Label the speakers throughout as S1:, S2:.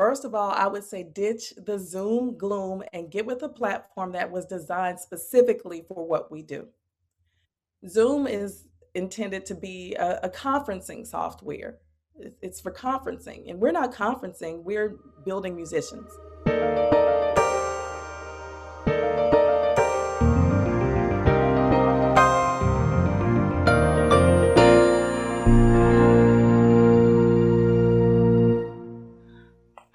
S1: First of all, I would say ditch the Zoom gloom and get with a platform that was designed specifically for what we do. Zoom is intended to be a, a conferencing software. It's for conferencing, and we're not conferencing, we're building musicians.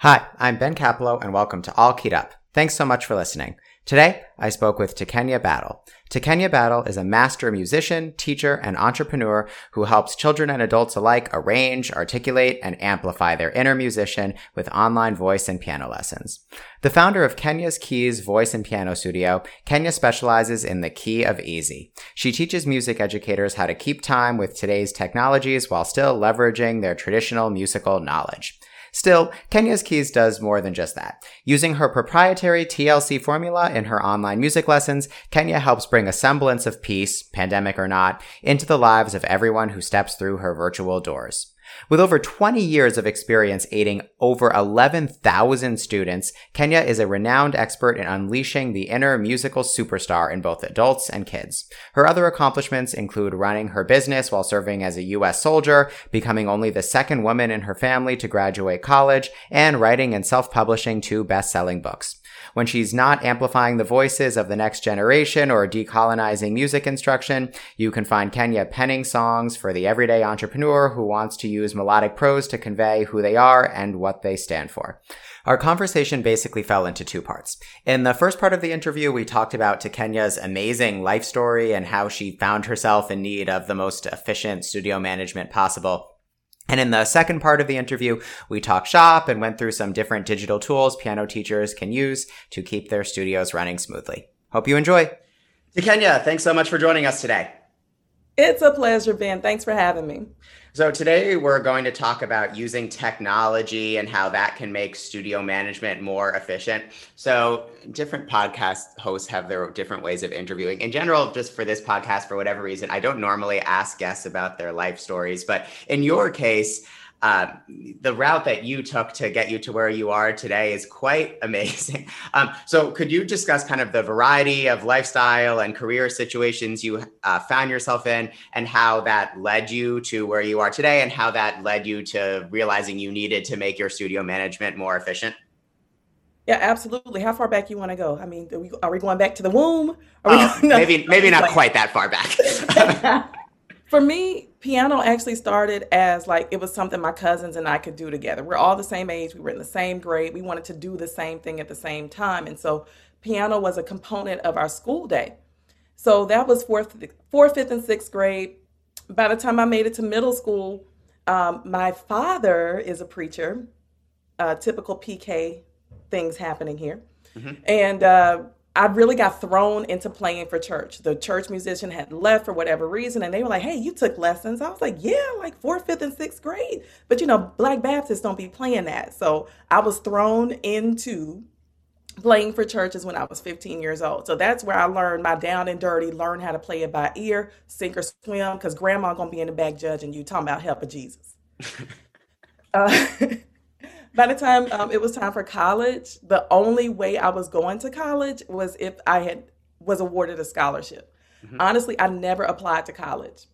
S2: Hi, I'm Ben Capello, and welcome to All Keyed Up. Thanks so much for listening. Today, I spoke with Tekenya Battle. Tekenya Battle is a master musician, teacher, and entrepreneur who helps children and adults alike arrange, articulate, and amplify their inner musician with online voice and piano lessons. The founder of Kenya's Keys Voice and Piano Studio, Kenya specializes in the key of easy. She teaches music educators how to keep time with today's technologies while still leveraging their traditional musical knowledge. Still, Kenya's Keys does more than just that. Using her proprietary TLC formula in her online music lessons, Kenya helps bring a semblance of peace, pandemic or not, into the lives of everyone who steps through her virtual doors. With over 20 years of experience aiding over 11,000 students, Kenya is a renowned expert in unleashing the inner musical superstar in both adults and kids. Her other accomplishments include running her business while serving as a U.S. soldier, becoming only the second woman in her family to graduate college, and writing and self-publishing two best-selling books. When she's not amplifying the voices of the next generation or decolonizing music instruction, you can find Kenya penning songs for the everyday entrepreneur who wants to use melodic prose to convey who they are and what they stand for. Our conversation basically fell into two parts. In the first part of the interview, we talked about Tekenya's amazing life story and how she found herself in need of the most efficient studio management possible and in the second part of the interview, we talked shop and went through some different digital tools piano teachers can use to keep their studios running smoothly. Hope you enjoy. Tekenya, thanks so much for joining us today.
S1: It's a pleasure, Ben. Thanks for having me.
S2: So, today we're going to talk about using technology and how that can make studio management more efficient. So, different podcast hosts have their different ways of interviewing. In general, just for this podcast, for whatever reason, I don't normally ask guests about their life stories. But in your case, uh, the route that you took to get you to where you are today is quite amazing. Um, so, could you discuss kind of the variety of lifestyle and career situations you uh, found yourself in, and how that led you to where you are today, and how that led you to realizing you needed to make your studio management more efficient?
S1: Yeah, absolutely. How far back you want to go? I mean, are we, are we going back to the womb?
S2: Oh, maybe, maybe not quite that far back.
S1: For me, piano actually started as like it was something my cousins and I could do together. We're all the same age, we were in the same grade, we wanted to do the same thing at the same time. And so piano was a component of our school day. So that was fourth, fourth, fifth, and sixth grade. By the time I made it to middle school, um, my father is a preacher, uh, typical PK things happening here. Mm-hmm. And uh, I really got thrown into playing for church. The church musician had left for whatever reason, and they were like, "Hey, you took lessons." I was like, "Yeah, like fourth, fifth, and sixth grade." But you know, Black Baptists don't be playing that, so I was thrown into playing for churches when I was 15 years old. So that's where I learned my down and dirty, learn how to play it by ear, sink or swim, because grandma gonna be in the back judging you, talking about help of Jesus. uh, by the time um, it was time for college, the only way I was going to college was if I had was awarded a scholarship. Mm-hmm. Honestly, I never applied to college,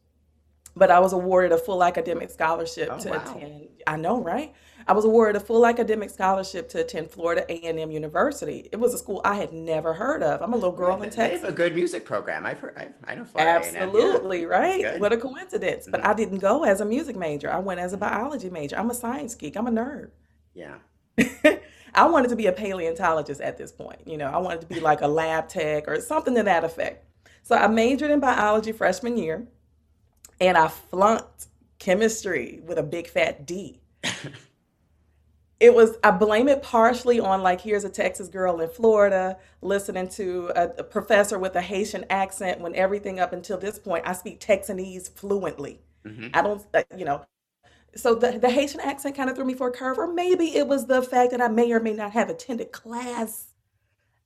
S1: but I was awarded a full academic scholarship oh, to wow. attend. I know, right? I was awarded a full academic scholarship to attend Florida A&M University. It was a school I had never heard of. I'm a little girl in Texas.
S2: They have a good music program. I've heard. I, I know Florida
S1: Absolutely, yeah. right? What a coincidence. Mm-hmm. But I didn't go as a music major. I went as a biology major. I'm a science geek. I'm a nerd.
S2: Yeah.
S1: I wanted to be a paleontologist at this point. You know, I wanted to be like a lab tech or something to that effect. So I majored in biology freshman year and I flunked chemistry with a big fat D. it was, I blame it partially on like, here's a Texas girl in Florida listening to a, a professor with a Haitian accent when everything up until this point, I speak Texanese fluently. Mm-hmm. I don't, uh, you know, so the, the Haitian accent kind of threw me for a curve, or maybe it was the fact that I may or may not have attended class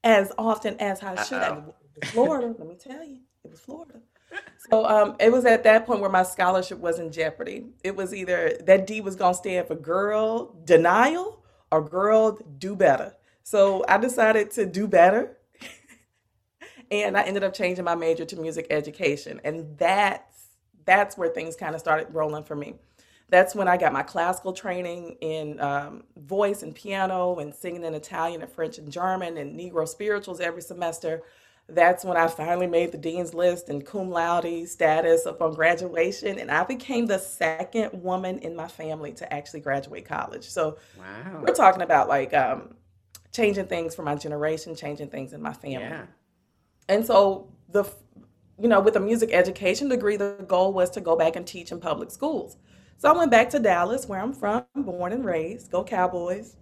S1: as often as I should have. Florida, let me tell you, it was Florida. So um, it was at that point where my scholarship was in jeopardy. It was either that D was going to stand for girl denial or girl, do better. So I decided to do better. and I ended up changing my major to music education. And that's that's where things kind of started rolling for me. That's when I got my classical training in um, voice and piano and singing in Italian and French and German and Negro spirituals every semester that's when I finally made the dean's list and cum laude status upon graduation. And I became the second woman in my family to actually graduate college. So wow. we're talking about like um, changing things for my generation, changing things in my family. Yeah. And so the you know, with a music education degree, the goal was to go back and teach in public schools. So I went back to Dallas, where I'm from, born and raised. Go Cowboys!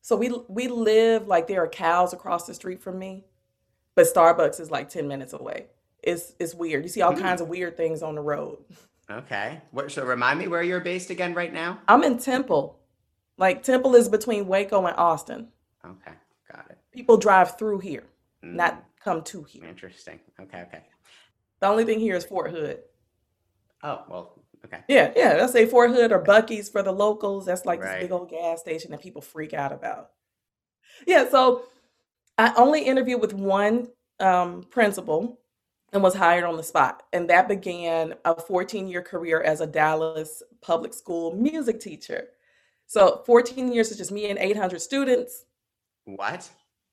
S1: So we we live like there are cows across the street from me but Starbucks is like 10 minutes away. It's it's weird. You see all mm. kinds of weird things on the road.
S2: Okay. What so remind me where you're based again right now?
S1: I'm in Temple. Like Temple is between Waco and Austin.
S2: Okay. Got it.
S1: People drive through here, mm. not come to here.
S2: Interesting. Okay, okay.
S1: The only thing here is Fort Hood.
S2: Oh, well, okay.
S1: Yeah, yeah. Let's say Fort Hood or Buc-ee's for the locals. That's like right. this big old gas station that people freak out about. Yeah, so I only interviewed with one um, principal and was hired on the spot. And that began a 14 year career as a Dallas public school music teacher. So 14 years is just me and 800 students.
S2: What?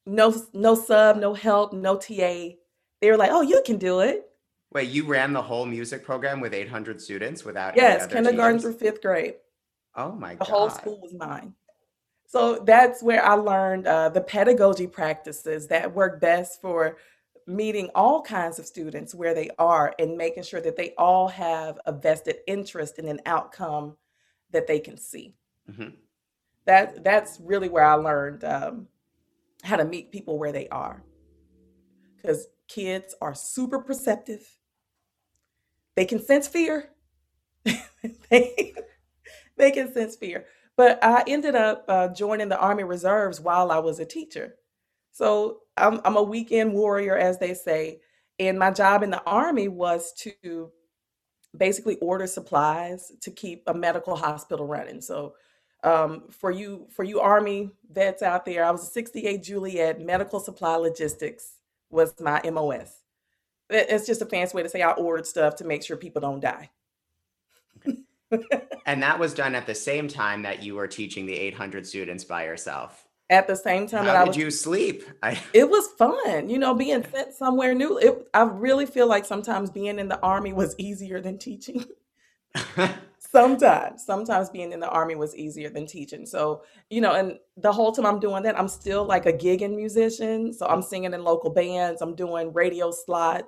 S1: No, no sub, no help, no TA. They were like, "Oh, you can do it."
S2: Wait, you ran the whole music program with 800 students without?
S1: Yes, kindergarten teachers? through fifth grade.
S2: Oh my
S1: god!
S2: The
S1: whole school was mine. So that's where I learned uh, the pedagogy practices that work best for meeting all kinds of students where they are and making sure that they all have a vested interest in an outcome that they can see. Mm-hmm. That that's really where I learned um, how to meet people where they are, because kids are super perceptive. They can sense fear. they, they can sense fear. But I ended up uh, joining the Army Reserves while I was a teacher. So I'm, I'm a weekend warrior, as they say. And my job in the Army was to basically order supplies to keep a medical hospital running. So um, for you for you Army vets out there, I was a 68 Juliet Medical Supply Logistics was my MOS. It's just a fancy way to say I ordered stuff to make sure people don't die.
S2: And that was done at the same time that you were teaching the 800 students by yourself.
S1: At the same time
S2: How
S1: that
S2: I
S1: was,
S2: you sleep?
S1: I... It was fun, you know, being sent somewhere new. It, I really feel like sometimes being in the army was easier than teaching. sometimes, sometimes being in the army was easier than teaching. So, you know, and the whole time I'm doing that, I'm still like a gigging musician. So I'm singing in local bands. I'm doing radio slots.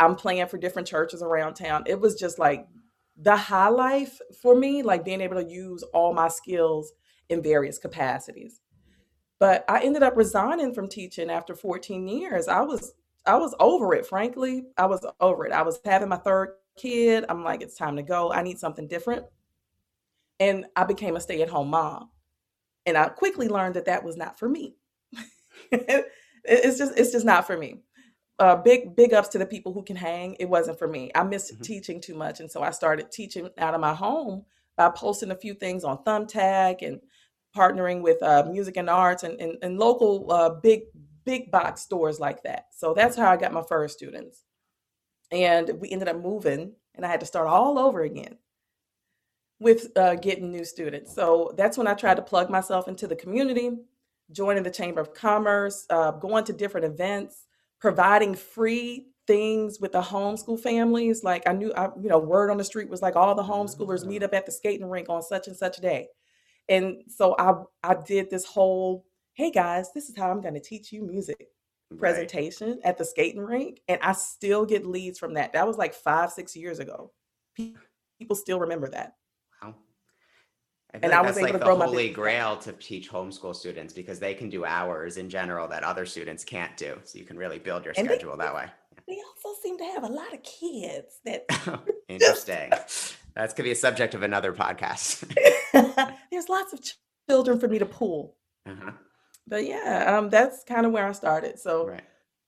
S1: I'm playing for different churches around town. It was just like the high life for me, like being able to use all my skills in various capacities. But I ended up resigning from teaching after 14 years. I was I was over it, frankly. I was over it. I was having my third kid. I'm like, it's time to go. I need something different. And I became a stay-at-home mom. And I quickly learned that that was not for me. it's just it's just not for me uh, big big ups to the people who can hang. It wasn't for me. I missed mm-hmm. teaching too much, and so I started teaching out of my home by posting a few things on Thumbtack and partnering with uh, music and arts and, and, and local uh, big big box stores like that. So that's how I got my first students, and we ended up moving, and I had to start all over again with uh, getting new students. So that's when I tried to plug myself into the community, joining the Chamber of Commerce, uh, going to different events providing free things with the homeschool families. Like I knew, I, you know, word on the street was like all the homeschoolers meet mm-hmm. up at the skating rink on such and such day. And so I I did this whole, hey guys, this is how I'm going to teach you music presentation right. at the skating rink, and I still get leads from that. That was like five six years ago. People still remember that.
S2: I and like I was able like to grow the holy grail to teach homeschool students because they can do hours in general that other students can't do. So you can really build your and schedule
S1: they,
S2: that way.
S1: They also seem to have a lot of kids that
S2: interesting. That's could be a subject of another podcast.
S1: There's lots of children for me to pull. Uh-huh. But yeah, um, that's kind of where I started. So right.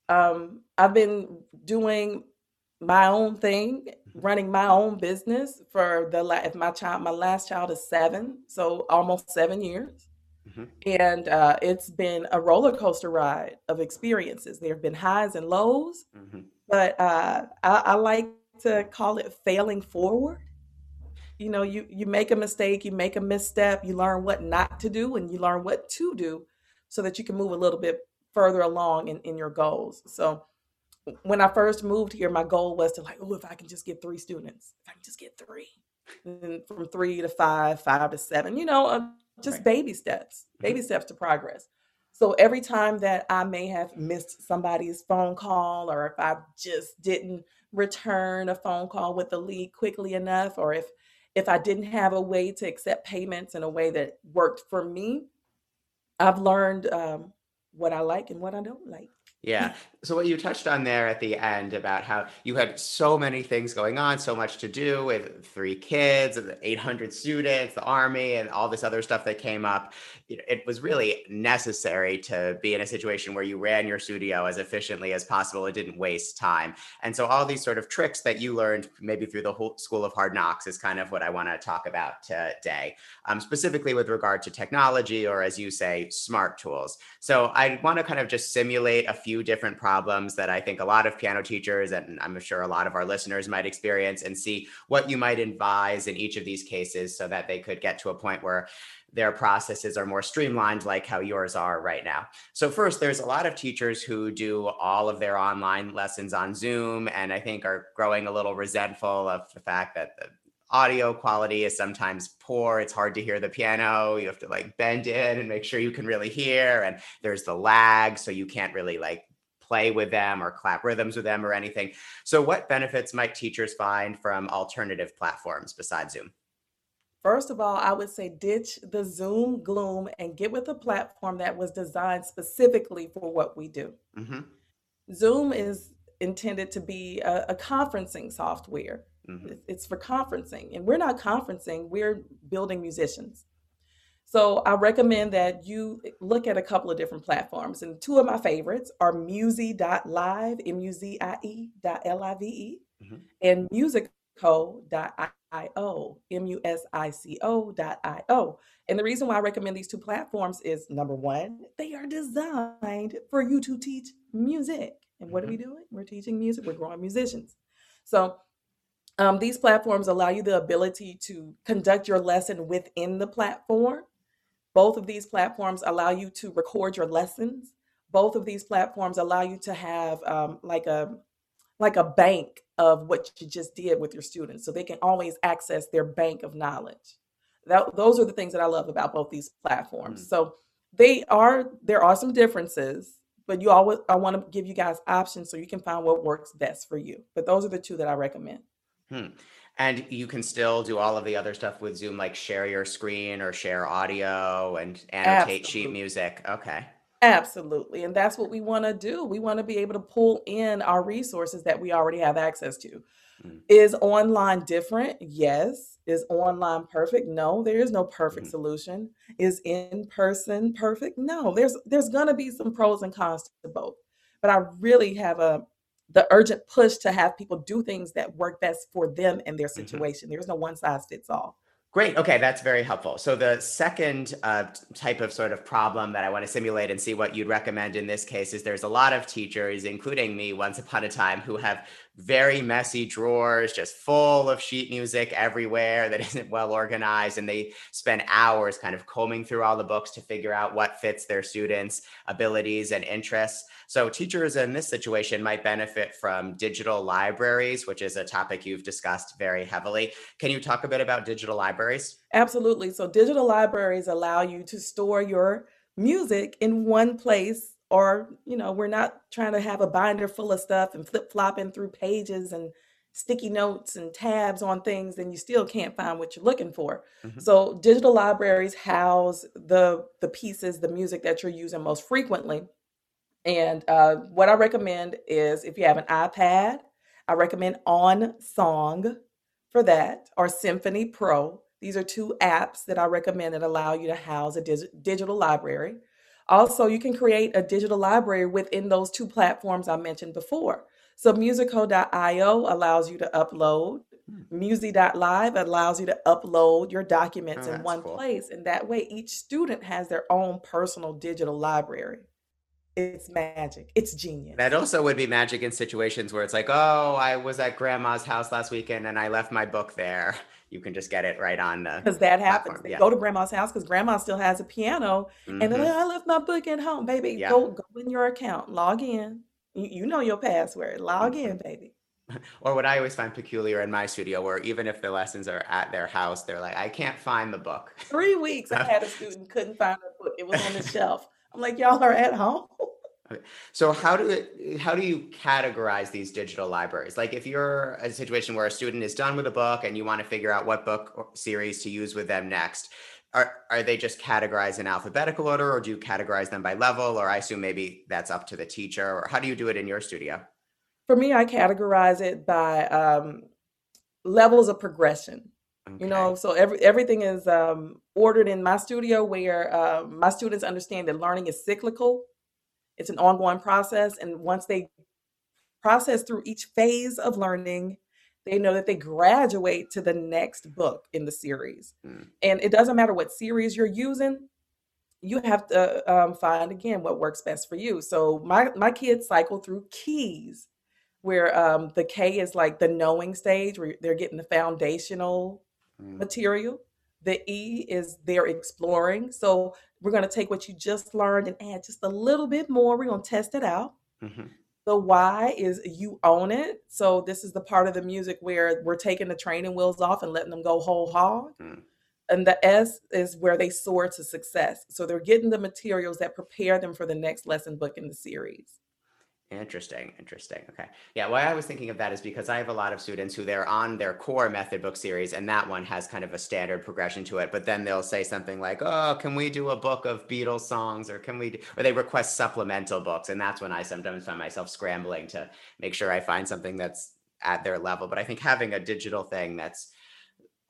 S1: um, I've been doing my own thing. Running my own business for the if my child my last child is 7, so almost 7 years. Mm-hmm. And uh, it's been a roller coaster ride of experiences. There have been highs and lows, mm-hmm. but uh, I, I like to call it failing forward. You know, you you make a mistake, you make a misstep, you learn what not to do, and you learn what to do, so that you can move a little bit further along in, in your goals. So when I first moved here, my goal was to like, oh, if I can just get three students, if I can just get three, and from three to five, five to seven, you know, uh, just right. baby steps, mm-hmm. baby steps to progress. So every time that I may have missed somebody's phone call, or if I just didn't return a phone call with the lead quickly enough, or if if I didn't have a way to accept payments in a way that worked for me, I've learned um, what I like and what I don't like.
S2: Yeah. So what you touched on there at the end about how you had so many things going on, so much to do with three kids, 800 students, the army, and all this other stuff that came up. It was really necessary to be in a situation where you ran your studio as efficiently as possible. It didn't waste time. And so all these sort of tricks that you learned maybe through the whole school of hard knocks is kind of what I want to talk about today, um, specifically with regard to technology or, as you say, smart tools. So I want to kind of just simulate a few different problems that I think a lot of piano teachers and I'm sure a lot of our listeners might experience and see what you might advise in each of these cases so that they could get to a point where their processes are more streamlined like how yours are right now. So first there's a lot of teachers who do all of their online lessons on Zoom and I think are growing a little resentful of the fact that the audio quality is sometimes poor. It's hard to hear the piano. You have to like bend in and make sure you can really hear. And there's the lag. So you can't really like play with them or clap rhythms with them or anything. So, what benefits might teachers find from alternative platforms besides Zoom?
S1: First of all, I would say ditch the Zoom gloom and get with a platform that was designed specifically for what we do. Mm-hmm. Zoom is intended to be a, a conferencing software. Mm-hmm. It's for conferencing, and we're not conferencing, we're building musicians. So I recommend that you look at a couple of different platforms. And two of my favorites are muzie.live, M-U-Z-I-E dot L-I-V-E, mm-hmm. and musico.io, M-U-S-I-C-O dot I-O. And the reason why I recommend these two platforms is number one, they are designed for you to teach music. And what mm-hmm. are we doing? We're teaching music, we're growing musicians. So um, these platforms allow you the ability to conduct your lesson within the platform both of these platforms allow you to record your lessons. Both of these platforms allow you to have um, like a like a bank of what you just did with your students, so they can always access their bank of knowledge. That, those are the things that I love about both these platforms. Mm. So they are there are some differences, but you always I want to give you guys options so you can find what works best for you. But those are the two that I recommend.
S2: Hmm. And you can still do all of the other stuff with Zoom, like share your screen or share audio and annotate sheet music. Okay.
S1: Absolutely. And that's what we want to do. We want to be able to pull in our resources that we already have access to. Mm. Is online different? Yes. Is online perfect? No, there is no perfect mm. solution. Is in person perfect? No. There's there's going to be some pros and cons to both. But I really have a the urgent push to have people do things that work best for them and their mm-hmm. situation. Mm-hmm. There's no one size fits all.
S2: Great. Okay, that's very helpful. So the second uh, type of sort of problem that I want to simulate and see what you'd recommend in this case is there's a lot of teachers, including me, once upon a time, who have very messy drawers just full of sheet music everywhere that isn't well organized, and they spend hours kind of combing through all the books to figure out what fits their students' abilities and interests. So teachers in this situation might benefit from digital libraries, which is a topic you've discussed very heavily. Can you talk a bit about digital libraries?
S1: Absolutely. So digital libraries allow you to store your music in one place or you know we're not trying to have a binder full of stuff and flip flopping through pages and sticky notes and tabs on things and you still can't find what you're looking for mm-hmm. so digital libraries house the the pieces the music that you're using most frequently and uh, what I recommend is if you have an iPad, I recommend OnSong for that or Symphony Pro. These are two apps that I recommend that allow you to house a dig- digital library. Also, you can create a digital library within those two platforms I mentioned before. So, musico.io allows you to upload Hmm. muzie.live allows you to upload your documents
S2: Oh,
S1: in one
S2: cool.
S1: place, and that way each student has their own personal digital library. It's magic. It's genius.
S2: That also would be magic in situations where it's like, oh, I was at grandma's house last weekend and I left my book there. You can just get it right on the
S1: Because that happens.
S2: Yeah.
S1: go to grandma's house because grandma still has a piano, and they're
S2: Mhm.
S1: like, I left my book at home, baby.
S2: Yeah.
S1: Go go in your account, log in. You, you know your password. Log
S2: Mm-hmm.
S1: in, baby.
S2: Or what I always find peculiar in my studio, where even if the lessons are at their house, they're like, I can't find the book.
S1: Three weeks I had a student couldn't find her book. It was on the shelf. I'm like, y'all are at home.
S2: So how do it, how do you categorize these digital libraries? Like if you're a situation where a student is done with a book and you want to figure out what book or series to use with them next, are are they just categorized in alphabetical order, or do you categorize them by level? Or I assume maybe that's up to the teacher. Or how do you do it in your studio?
S1: For me, I categorize it by um, levels of progression. You know, so every everything is um, ordered in my studio where uh, my students understand that learning is cyclical. It's an ongoing process, and once they process through each phase of learning, they know that they graduate to the next book in the series.
S2: Mm.
S1: And it doesn't matter what series you're using. You have to um, find again what works best for you. So my my kids cycle through keys, where um, the K is like the knowing stage, where they're getting the foundational
S2: Mm.
S1: material. The E is they're exploring. So we're going to take what you just learned and add just a little bit more. We're going to test it out.
S2: Mhm.
S1: The Y is you own it. So this is the part of the music where we're taking the training wheels off and letting them go whole hog.
S2: Mm.
S1: And the S is where they soar to success. So they're getting the materials that prepare them for the next lesson book in the series.
S2: Interesting, interesting. Okay. Yeah, why I was thinking of that is because I have a lot of students who they're on their core method book series, and that one has kind of a standard progression to it. But then they'll say something like, "Oh, can we do a book of Beatles songs?" Or can we, do, or they request supplemental books, and that's when I sometimes find myself scrambling to make sure I find something that's at their level. But I think having a digital thing that's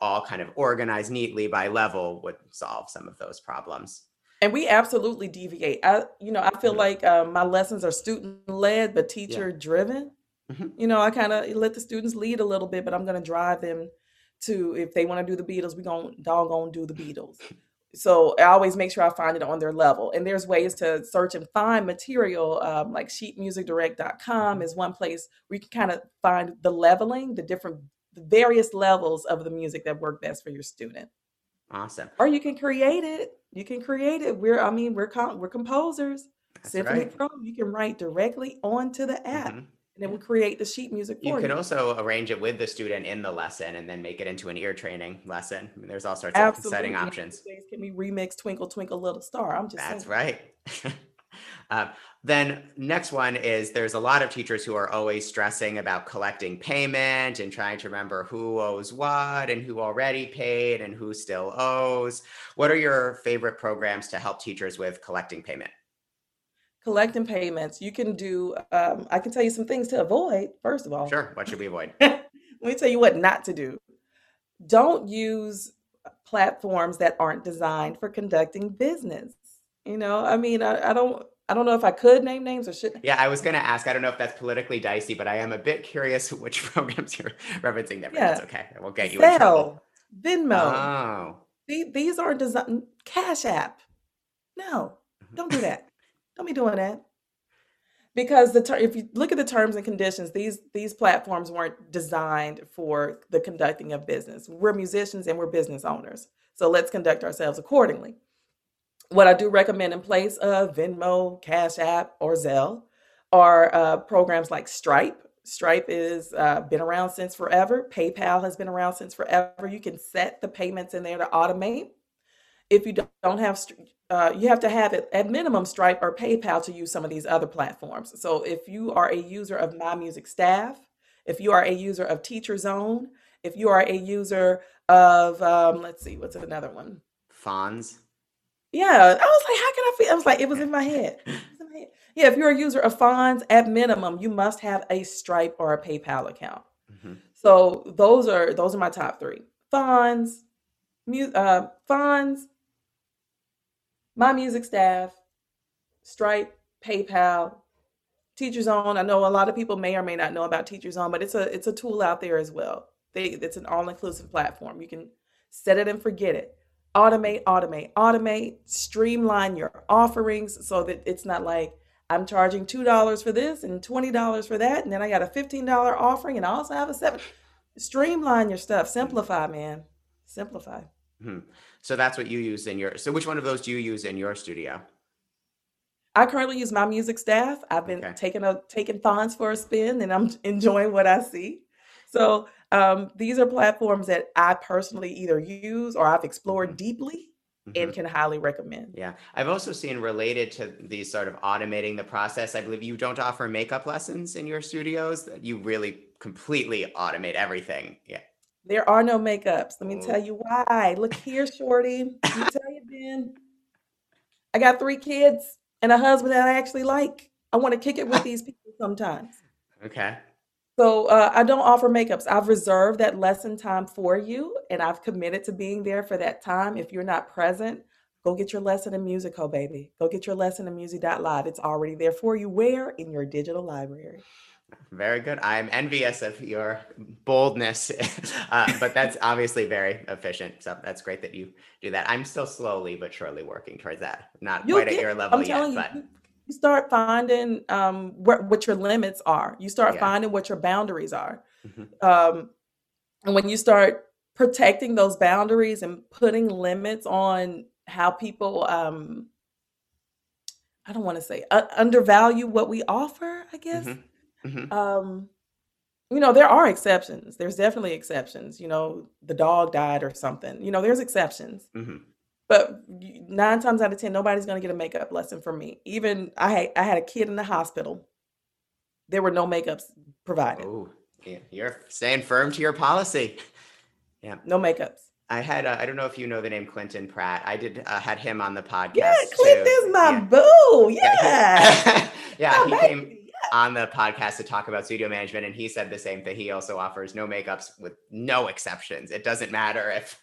S2: all kind of organized neatly by level would solve some of those problems.
S1: And we absolutely deviate. I, you know, I feel
S2: Mhm.
S1: like uh, my lessons are student led, but teacher driven.
S2: Mhm.
S1: You know, I kind of let the students lead a little bit, but I'm going to drive them to if they want to do the Beatles, we going to doggone do the Beatles. So I always make sure I find it on their level. And there's ways to search and find material, um, like sheetmusicdirect.com is one place where you can kind of find the leveling, the different, the various levels of the music that work best for your student.
S2: Awesome.
S1: Or you can create it. You can create it. We're, I mean, we're com- we're composers.
S2: That's
S1: Symphony
S2: right.
S1: Pro, you can write directly onto the app,
S2: Mhm.
S1: and it will create the sheet music for You
S2: can
S1: you.
S2: also arrange it with the student in the lesson and then make it into an ear training lesson. I mean, there's all sorts of exciting
S1: Absolutely. How many
S2: options.
S1: can we remix Twinkle Twinkle Little Star? I'm just
S2: That's
S1: saying.
S2: right. Uh, then next one is there's a lot of teachers who are always stressing about collecting payment and trying to remember who owes what and who already paid and who still owes. What are your favorite programs to help teachers with collecting payment?
S1: Collecting payments, you can do. Um, I can tell you some things to avoid. First of all,
S2: Sure. What should we avoid?
S1: let me tell you what not to do. Don't use platforms that aren't designed for conducting business. You know, I mean, I, I don't. I don't know if I could name names or should.
S2: Yeah, I was going to ask. I don't know if that's politically dicey, but I am a bit curious which programs you're referencing there. But that's okay. We'll get you in trouble.
S1: Venmo.
S2: Oh,
S1: The- These aren't designed. Cash App. No, mm-hmm. don't do that. Don't be doing that. Because the ter- if you look at the terms and conditions, these these platforms weren't designed for the conducting of business. We're musicians and we're business owners, so let's conduct ourselves accordingly. What I do recommend in place of Venmo, Cash App, or Zelle are uh, programs like Stripe. Stripe is uh, been around since forever. PayPal has been around since forever. You can set the payments in there to automate. If you don't have, uh, you have to have it at minimum Stripe or PayPal to use some of these other platforms. So if you are a user of My Music Staff, if you are a user of Teacher Zone, if you are a user of, um, let's see, what's another one?
S2: Fons.
S1: Yeah, I was like, how can I feel? I was like, it was in my head. In my head. Yeah, if you're a user of Fons, at minimum, you must have a Stripe or a PayPal account.
S2: Mhm.
S1: So those are those are my top three: Fons, mu- uh, my music staff, Stripe, PayPal, Teacher Zone. I know a lot of people may or may not know about Teacher Zone, but it's a it's a tool out there as well They, it's an all inclusive platform. You can set it and forget it. Automate, automate, automate, streamline your offerings so that it's not like I'm charging $2 for this and $20 for that. And then I got a $15 offering and I also have a seven. Streamline your stuff. Simplify, man. Simplify.
S2: Hmm. So that's what you use in your. So which one of those do you use in your studio?
S1: I currently use my music staff. I've been okay. taking a taking Fons for a spin, and I'm enjoying what I see. So um, these are platforms that I personally either use or I've explored mm-hmm. deeply mm-hmm. and can highly recommend.
S2: Yeah. I've also seen related to these sort of automating the process. I believe you don't offer makeup lessons in your studios. that You really completely automate everything. Yeah.
S1: There are no makeups. Let me oh. tell you why. Look here, Shorty. Let me tell you, Ben. I got three kids and a husband that I actually like. I want to kick it with these people sometimes.
S2: Okay.
S1: So uh, I don't offer makeups. I've reserved that lesson time for you, and I've committed to being there for that time. If you're not present, go get your lesson in Musical, baby. Go get your lesson in muzie.live. It's already there for you. Where? In your digital library.
S2: Very good. I'm envious of your boldness, uh, but that's obviously very efficient. So that's great that you do that. I'm still slowly but surely working towards that. Not You'll quite get, at your level yet, but
S1: you start finding um, what, what your limits are. You start yeah. finding what your boundaries are. Mm-hmm. Um, and when you start protecting those boundaries and putting limits on how people, um, I don't want to say uh, undervalue what we offer, I guess. Mm-hmm. Mm-hmm. Um, you know, there are exceptions. There's definitely exceptions. You know, the dog died or something. You know, there's exceptions. But nine times out of ten, nobody's going to get a makeup lesson from me. Even I had, I had a kid in the hospital. There were no makeups provided.
S2: Oh, yeah. you're staying firm to your policy.
S1: Yeah, no makeups.
S2: I had uh, I don't know if you know the name Clinton Pratt. I did uh, had him on the podcast.
S1: Yeah, Clinton's my yeah. boo. Yeah,
S2: yeah, he, yeah, he came on the podcast to talk about studio management, and he said the same thing. He also offers no makeups with no exceptions. It doesn't matter if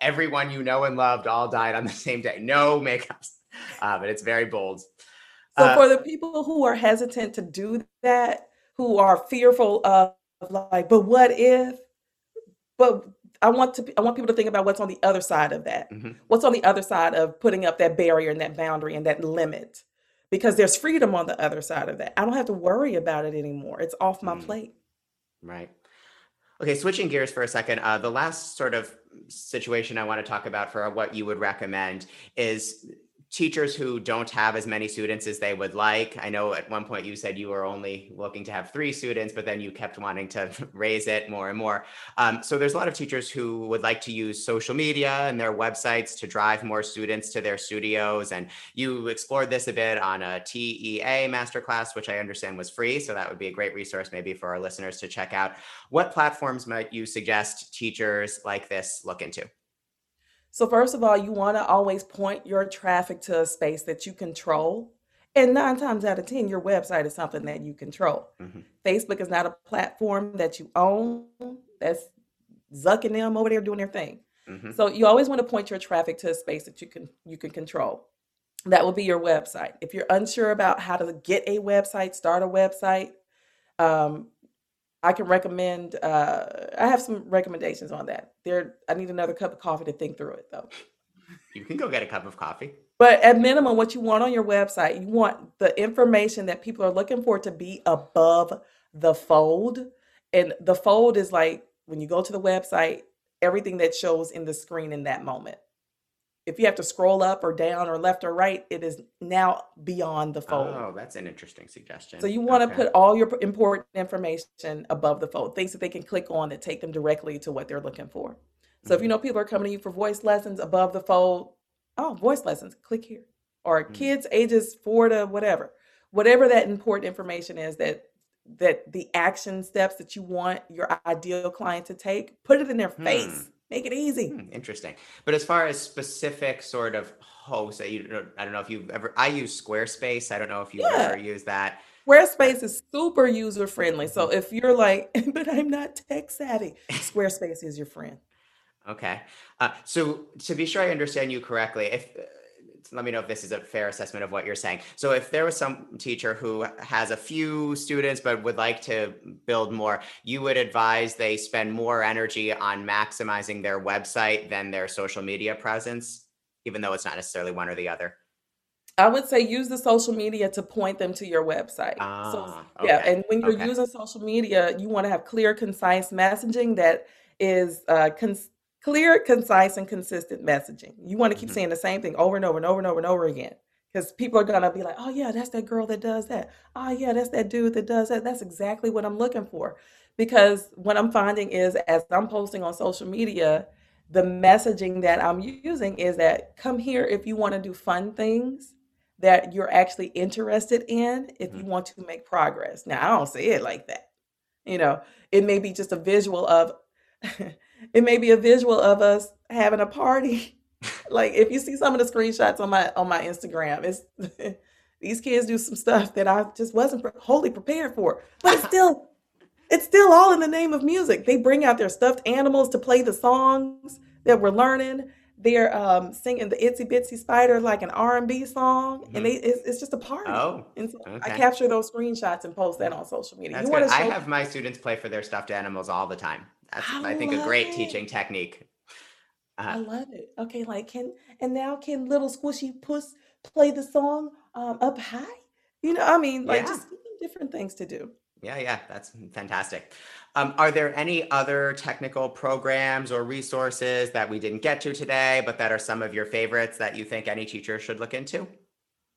S2: everyone you know and loved all died on the same day. No makeups, uh, but it's very bold.
S1: So uh, for the people who are hesitant to do that, who are fearful of like, but what if? But I want to I want people to think about what's on the other side of that. Mm-hmm. What's on the other side of putting up that barrier and that boundary and that limit? Because there's freedom on the other side of that. I don't have to worry about it anymore. It's off my mm. plate.
S2: Right. Okay, switching gears for a second. Uh, the last sort of situation I want to talk about for what you would recommend is teachers who don't have as many students as they would like. I know at one point you said you were only looking to have three students, but then you kept wanting to raise it more and more. Um, so there's a lot of teachers who would like to use social media and their websites to drive more students to their studios. And you explored this a bit on a TEA masterclass, which I understand was free. So that would be a great resource maybe for our listeners to check out. What platforms might you suggest teachers like this look into?
S1: So, first of all, you want to always point your traffic to a space that you control. And nine times out of 10, your website is something that you control. Mm-hmm. Facebook is not a platform that you own. That's Zuck and them over there doing their thing. Mm-hmm. So you always want to point your traffic to a space that you can you can control. That will be your website. If you're unsure about how to get a website, start a website, um, I can recommend. Uh, I have some recommendations on that. There, I need another cup of coffee to think through it, though.
S2: You can go get a cup of coffee.
S1: But at minimum, what you want on your website, you want the information that people are looking for to be above the fold. And the fold is like when you go to the website, everything that shows in the screen in that moment if you have to scroll up or down or left or right, it is now beyond the fold.
S2: Oh, that's an interesting suggestion.
S1: So you want okay. to put all your important information above the fold, things that they can click on that take them directly to what they're looking for. So mm-hmm. if you mm-hmm. know people are coming to you for voice lessons above the fold, oh, voice lessons, click here. Or mm-hmm. kids ages four to whatever. Whatever that important information is that that the action steps that you want your ideal client to take, put it in their hmm. face Make it easy. Hmm,
S2: interesting. But as far as specific sort of hosts, you, I don't know if you've ever. I use Squarespace. I don't know if you've yeah. ever used that.
S1: Squarespace is super user friendly. So if you're like, but I'm not tech savvy, Squarespace is your friend.
S2: Okay. Uh, so to be sure I understand you correctly, if let me know if this is a fair assessment of what you're saying. So if there was some teacher who has a few students but would like to build more, you would advise they spend more energy on maximizing their website than their social media presence, even though it's not necessarily one or the other.
S1: I would say use the social media to point them to your website. So
S2: Ah,
S1: yeah,
S2: okay.
S1: and when you're
S2: Okay.
S1: using social media, you want to have clear, concise messaging that is uh, cons- clear, concise, and consistent messaging. You want to keep
S2: Mhm.
S1: saying the same thing over and over and over and over and over again because people are gonna be like, "Oh yeah, that's that girl that does that. Oh yeah, that's that dude that does that." That's exactly what I'm looking for. Because what I'm finding is, as I'm posting on social media, the messaging that I'm using is that come here if you want to do fun things that you're actually interested in if you
S2: Mhm.
S1: want to make progress. Now, I don't say it like that. You know, it may be just a visual of it may be a visual of us having a party. Like if you see some of the screenshots on my on my Instagram, it's these kids do some stuff that I just wasn't wholly prepared for. But it's still it's still all in the name of music. They bring out their stuffed animals to play the songs that we're learning. They're um, singing the Itsy Bitsy Spider like an R&B song, and
S2: Mhm.
S1: they it's, it's just a party.
S2: Oh,
S1: And so I capture those screenshots and post that on social media.
S2: That's
S1: You
S2: good.
S1: to
S2: I have my students play for their stuffed animals all the time. That's,
S1: I
S2: I think, a great
S1: it.
S2: teaching technique.
S1: I
S2: Uh,
S1: love it. Okay, like can and now can little squishy puss play the song um, up high? You know, I mean, like
S2: yeah.
S1: just different things to do.
S2: Yeah, yeah, that's fantastic. Um, are there any other technical programs or resources that we didn't get to today, but that are some of your favorites that you think any teacher should look into?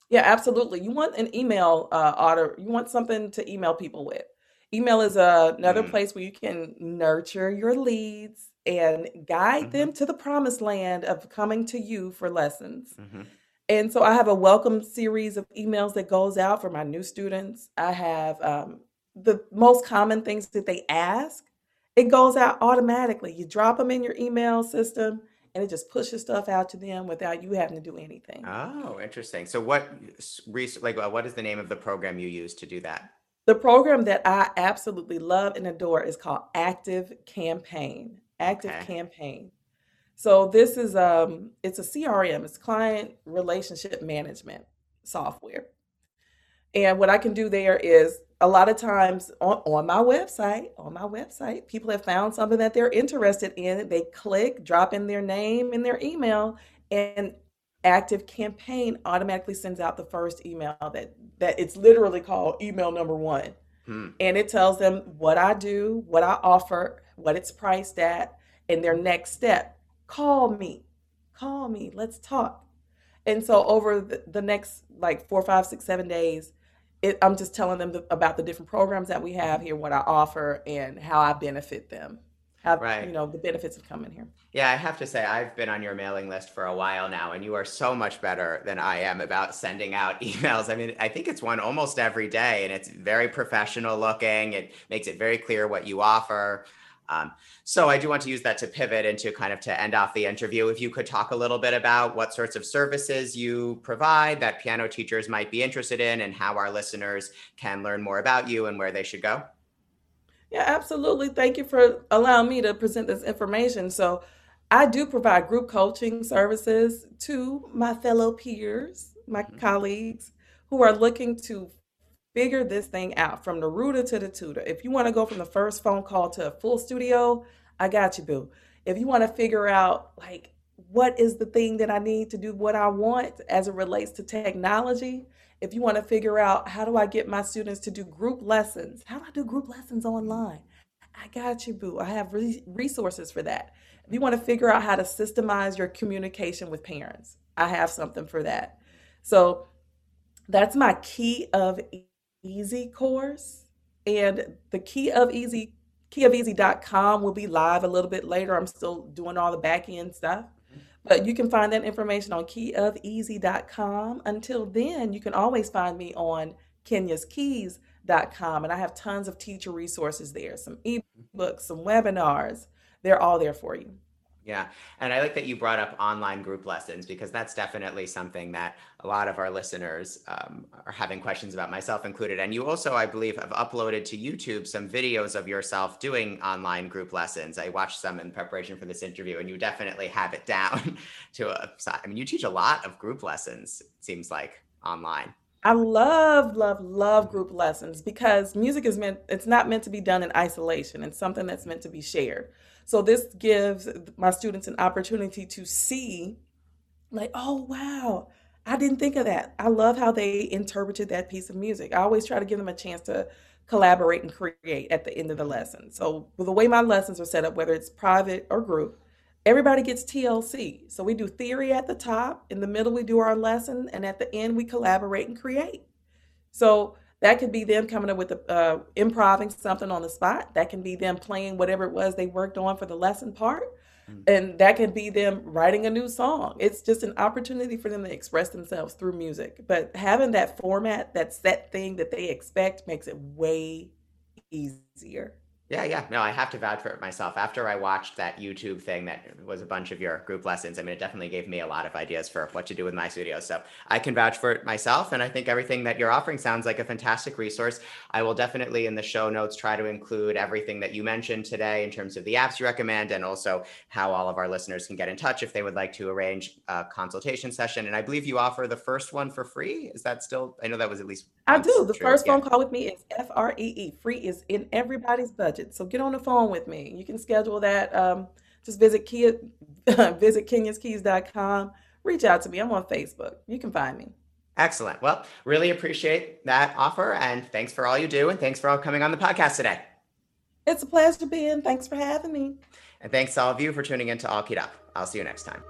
S1: Yeah, absolutely. You want an email uh, order. You want something to email people with. Email is uh, another
S2: Mm,
S1: place where you can nurture your leads and guide
S2: hmm
S1: them to the promised land of coming to you for lessons.
S2: hmm
S1: And so I have a welcome series of emails that goes out for my new students. I have um, the most common things that they ask. It goes out automatically. You drop them in your email system, and it just pushes stuff out to them without you having to do anything.
S2: Oh, interesting. So, what like uh, what is the name of the program you use to do that?
S1: The program that I absolutely love and adore is called Active Campaign. Active
S2: Okay.
S1: Campaign. So this is um it's a CRM, it's client relationship management software. And what I can do there is a lot of times on, on my website, on my website, people have found something that they're interested in. They click, drop in their name and their email, and Active Campaign automatically sends out the first email that that it's literally called email number one.
S2: Hmm.
S1: And it tells them what I do, what I offer, what it's priced at, and their next step. Call me. Call me. Let's talk. And so over the, the next like four, five, six, seven days, it, I'm just telling them the, about the different programs that we have here, what I offer, and how I benefit them. How,
S2: Right.
S1: you know, the benefits of coming here.
S2: Yeah, I have to say, I've been on your mailing list for a while now, and you are so much better than I am about sending out emails. I mean, I think it's one almost every day, and it's very professional looking. It makes it very clear what you offer. Um, so I do want to use that to pivot into kind of to end off the interview. If you could talk a little bit about what sorts of services you provide that piano teachers might be interested in, and how our listeners can learn more about you and where they should go.
S1: Yeah, absolutely. Thank you for allowing me to present this information. So, I do provide group coaching services to my fellow peers, my
S2: Mhm.
S1: colleagues who are looking to figure this thing out from the rooter to the tutor. If you want to go from the first phone call to a full studio, I got you, boo. If you want to figure out like what is the thing that I need to do what I want as it relates to technology, if you want to figure out how do I get my students to do group lessons, how do I do group lessons online? I got you, boo. I have re- resources for that. If you want to figure out how to systemize your communication with parents, I have something for that. So that's my Key of Easy course. And the Key of Easy, keyofeasy.com will be live a little bit later. I'm still doing all the back end stuff. But you can find that information on keyofeasy.com. Until then, you can always find me on kenyaskeys.com. And I have tons of teacher resources there, some ebooks, some webinars. They're all there for you.
S2: Yeah. And I like that you brought up online group lessons because that's definitely something that a lot of our listeners um, are having questions about, myself included. And you also, I believe, have uploaded to YouTube some videos of yourself doing online group lessons. I watched some in preparation for this interview, and you definitely have it down to a. I mean, you teach a lot of group lessons, it seems like, online.
S1: I love, love, love group lessons because music is meant, it's not meant to be done in isolation. It's something that's meant to be shared. So this gives my students an opportunity to see, like, oh, wow, I didn't think of that. I love how they interpreted that piece of music. I always try to give them a chance to collaborate and create at the end of the lesson. So the way my lessons are set up, whether it's private or group, everybody gets TLC. So we do theory at the top, in the middle we do our lesson, and at the end we collaborate and create. So that could be them coming up with a, uh, improving something on the spot. That can be them playing whatever it was they worked on for the lesson part. Mm-hmm. And that can be them writing a new song. It's just an opportunity for them to express themselves through music. But having that format, that set thing that they expect, makes it way easier.
S2: Yeah, yeah. No, I have to vouch for it myself. After I watched that YouTube thing that was a bunch of your group lessons, I mean, it definitely gave me a lot of ideas for what to do with my studio. So I can vouch for it myself. And I think everything that you're offering sounds like a fantastic resource. I will definitely in the show notes try to include everything that you mentioned today in terms of the apps you recommend and also how all of our listeners can get in touch if they would like to arrange a consultation session. And I believe you offer the first one for free. Is that still, I know that was at least.
S1: I do. The true. first yeah. phone call with me is F R E E. Free is in everybody's budget. So get on the phone with me. You can schedule that. Um, just visit Kia, visit kenyaskeys.com. Reach out to me. I'm on Facebook. You can find me.
S2: Excellent. Well, really appreciate that offer and thanks for all you do and thanks for all coming on the podcast today.
S1: It's a pleasure, Ben. Thanks for having me.
S2: And thanks to all of you for tuning in to All Keyed Up. I'll see you next time.